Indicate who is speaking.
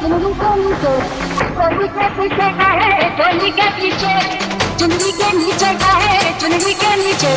Speaker 1: चुनरी के नीचे चोली के पीछे का है चोली के पीछे चुनरी के नीचे का है चुनरी के नीचे।